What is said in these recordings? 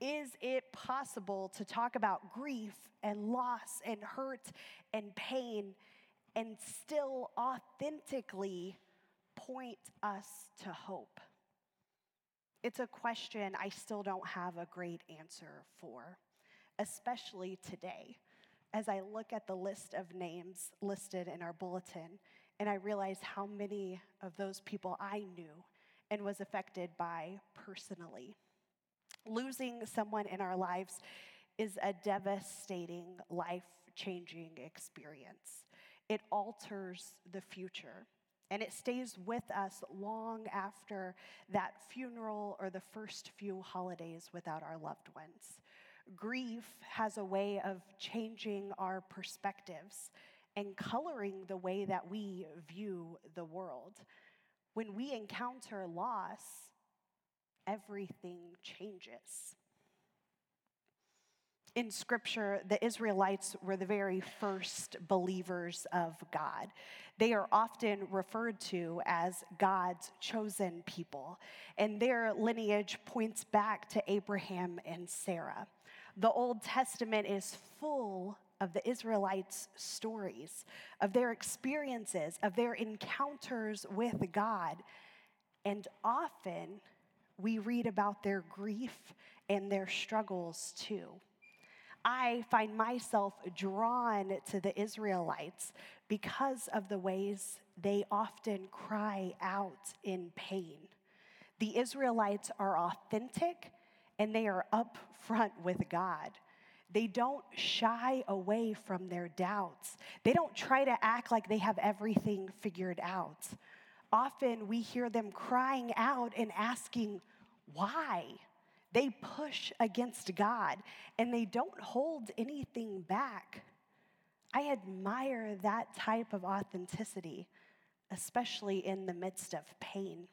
Is it possible to talk about grief and loss and hurt and pain and still authentically point us to hope? It's a question I still don't have a great answer for, especially today as I look at the list of names listed in our bulletin and I realize how many of those people I knew and was affected by personally. Losing someone in our lives is a devastating, life changing experience. It alters the future. And it stays with us long after that funeral or the first few holidays without our loved ones. Grief has a way of changing our perspectives and coloring the way that we view the world. When we encounter loss, everything changes. In scripture, the Israelites were the very first believers of God. They are often referred to as God's chosen people, and their lineage points back to Abraham and Sarah. The Old Testament is full of the Israelites' stories, of their experiences, of their encounters with God, and often we read about their grief and their struggles too. I find myself drawn to the Israelites because of the ways they often cry out in pain. The Israelites are authentic and they are upfront with God. They don't shy away from their doubts. They don't try to act like they have everything figured out. Often we hear them crying out and asking, why? They push against God and they don't hold anything back. I admire that type of authenticity, especially in the midst of pain.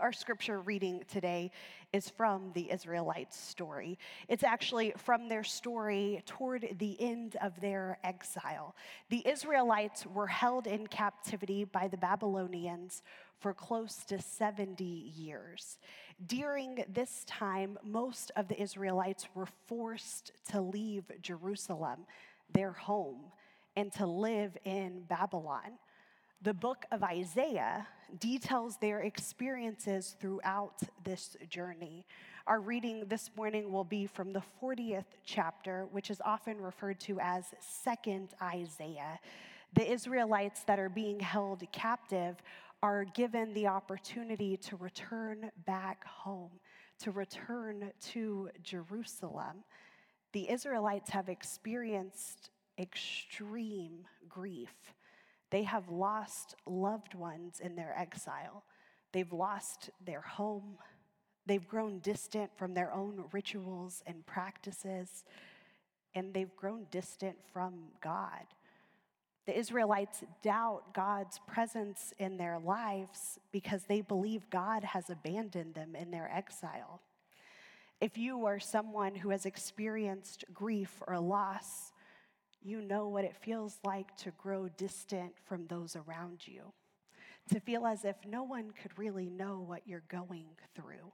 Our scripture reading today is from the Israelites' story. It's actually from their story toward the end of their exile. The Israelites were held in captivity by the Babylonians for close to 70 years. During this time, most of the Israelites were forced to leave Jerusalem, their home, and to live in Babylon. The book of Isaiah details their experiences throughout this journey. Our reading this morning will be from the 40th chapter, which is often referred to as Second Isaiah. The Israelites that are being held captive are given the opportunity to return back home, to return to Jerusalem. The Israelites have experienced extreme grief they have lost loved ones in their exile. They've lost their home. They've grown distant from their own rituals and practices, and they've grown distant from God. The Israelites doubt God's presence in their lives because they believe God has abandoned them in their exile. If you are someone who has experienced grief or loss, you know what it feels like to grow distant from those around you, to feel as if no one could really know what you're going through,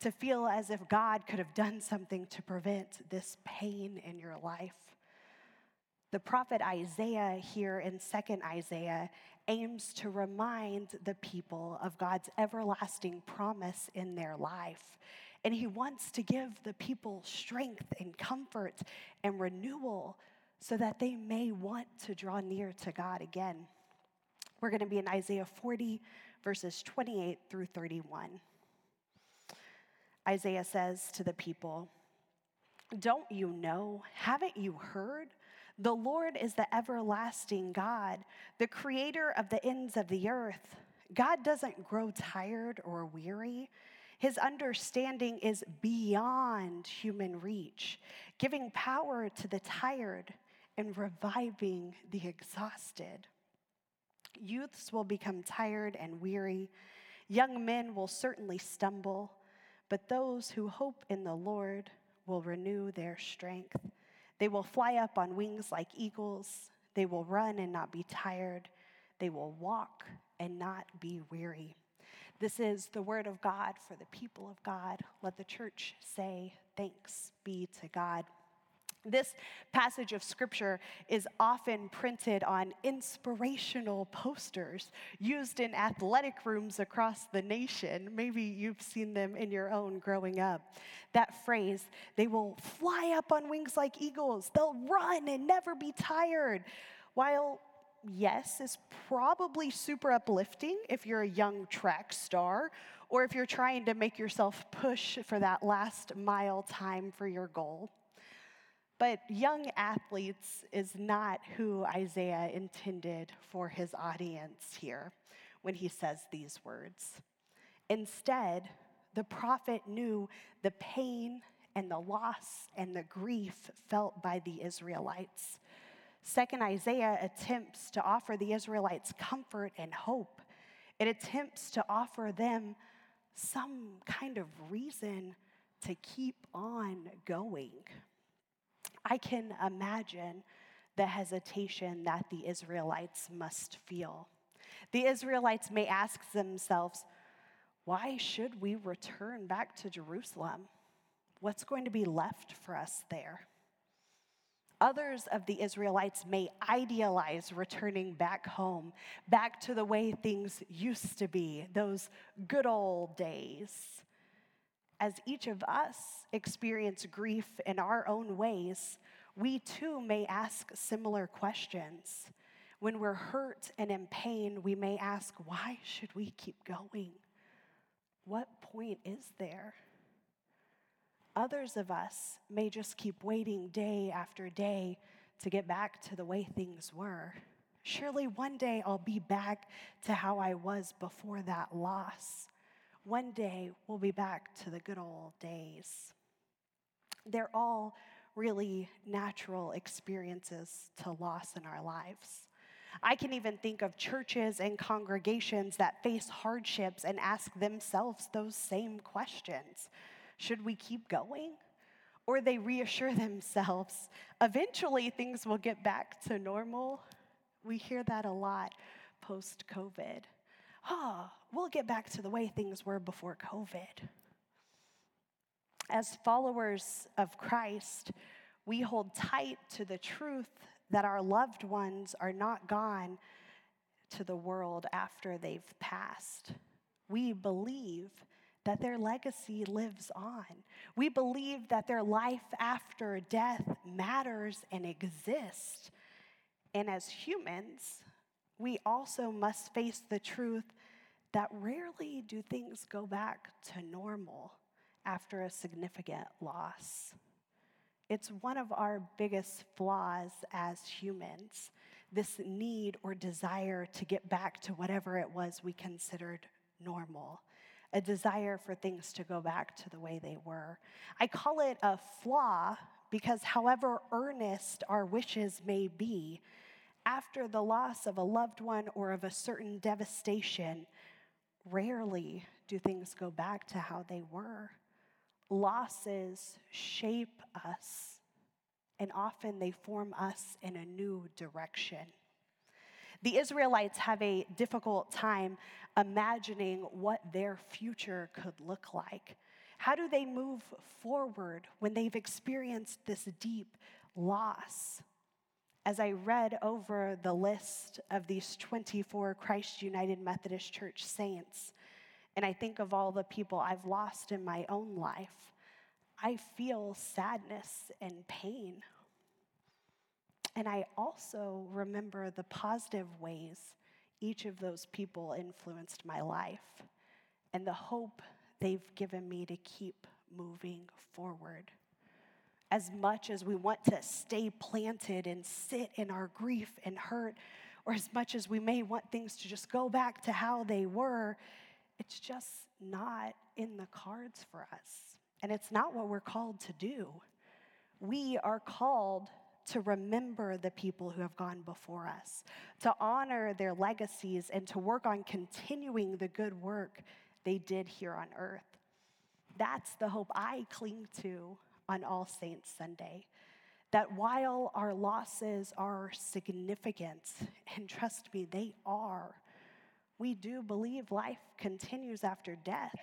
to feel as if God could have done something to prevent this pain in your life. The prophet Isaiah here in 2nd Isaiah aims to remind the people of God's everlasting promise in their life. And he wants to give the people strength and comfort and renewal so that they may want to draw near to God again. We're going to be in Isaiah 40, verses 28 through 31. Isaiah says to the people, Don't you know? Haven't you heard? The Lord is the everlasting God, the creator of the ends of the earth. God doesn't grow tired or weary. His understanding is beyond human reach, giving power to the tired and reviving the exhausted. Youths will become tired and weary. Young men will certainly stumble, but those who hope in the Lord will renew their strength. They will fly up on wings like eagles. They will run and not be tired. They will walk and not be weary. This is the word of God for the people of God. Let the church say, Thanks be to God. This passage of scripture is often printed on inspirational posters used in athletic rooms across the nation. Maybe you've seen them in your own growing up. That phrase, they will fly up on wings like eagles, they'll run and never be tired. While yes, is probably super uplifting if you're a young track star or if you're trying to make yourself push for that last mile time for your goal. But young athletes is not who Isaiah intended for his audience here when he says these words. Instead, the prophet knew the pain and the loss and the grief felt by the Israelites. Second Isaiah attempts to offer the Israelites comfort and hope. It attempts to offer them some kind of reason to keep on going. I can imagine the hesitation that the Israelites must feel. The Israelites may ask themselves, why should we return back to Jerusalem? What's going to be left for us there? Others of the Israelites may idealize returning back home, back to the way things used to be, those good old days as each of us experience grief in our own ways, we too may ask similar questions. When we're hurt and in pain, we may ask, why should we keep going? What point is there? Others of us may just keep waiting day after day to get back to the way things were. Surely one day I'll be back to how I was before that loss. One day we'll be back to the good old days. They're all really natural experiences to loss in our lives. I can even think of churches and congregations that face hardships and ask themselves those same questions Should we keep going? Or they reassure themselves, eventually things will get back to normal. We hear that a lot post COVID oh, we'll get back to the way things were before COVID. As followers of Christ, we hold tight to the truth that our loved ones are not gone to the world after they've passed. We believe that their legacy lives on. We believe that their life after death matters and exists. And as humans, we also must face the truth that rarely do things go back to normal after a significant loss. It's one of our biggest flaws as humans, this need or desire to get back to whatever it was we considered normal, a desire for things to go back to the way they were. I call it a flaw because, however earnest our wishes may be, after the loss of a loved one or of a certain devastation, rarely do things go back to how they were. Losses shape us, and often they form us in a new direction. The Israelites have a difficult time imagining what their future could look like. How do they move forward when they've experienced this deep loss? As I read over the list of these 24 Christ United Methodist Church saints, and I think of all the people I've lost in my own life, I feel sadness and pain. And I also remember the positive ways each of those people influenced my life and the hope they've given me to keep moving forward as much as we want to stay planted and sit in our grief and hurt, or as much as we may want things to just go back to how they were, it's just not in the cards for us. And it's not what we're called to do. We are called to remember the people who have gone before us, to honor their legacies, and to work on continuing the good work they did here on earth. That's the hope I cling to on All Saints Sunday. That while our losses are significant, and trust me, they are, we do believe life continues after death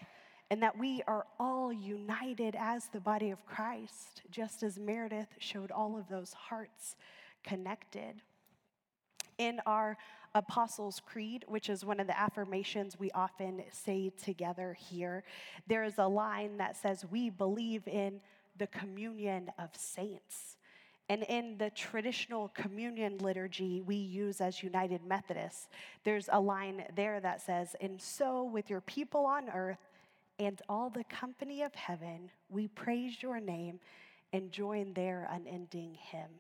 and that we are all united as the body of Christ, just as Meredith showed all of those hearts connected. In our Apostles' Creed, which is one of the affirmations we often say together here, there is a line that says, We believe in the communion of saints. And in the traditional communion liturgy we use as United Methodists, there's a line there that says, And so with your people on earth and all the company of heaven, we praise your name and join their unending hymn.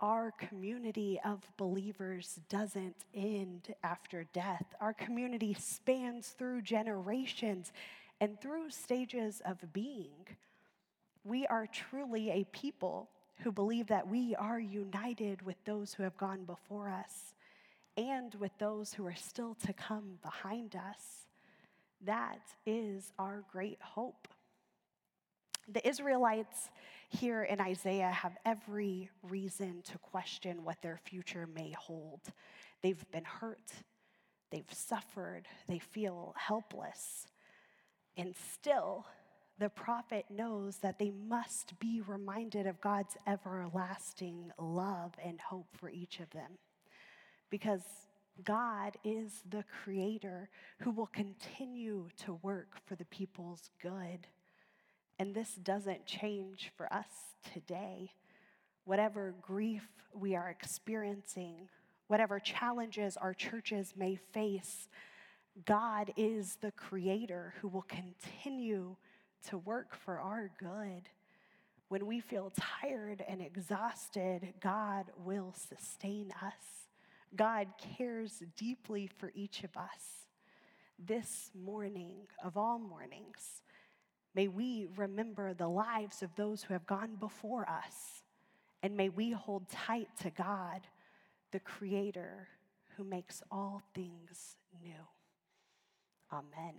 Our community of believers doesn't end after death. Our community spans through generations and through stages of being. We are truly a people who believe that we are united with those who have gone before us and with those who are still to come behind us. That is our great hope. The Israelites here in Isaiah have every reason to question what their future may hold. They've been hurt, they've suffered, they feel helpless. And still, the prophet knows that they must be reminded of God's everlasting love and hope for each of them. Because God is the creator who will continue to work for the people's good. And this doesn't change for us today. Whatever grief we are experiencing, whatever challenges our churches may face, God is the creator who will continue to work for our good. When we feel tired and exhausted, God will sustain us. God cares deeply for each of us. This morning, of all mornings, may we remember the lives of those who have gone before us, and may we hold tight to God, the Creator who makes all things new. Amen.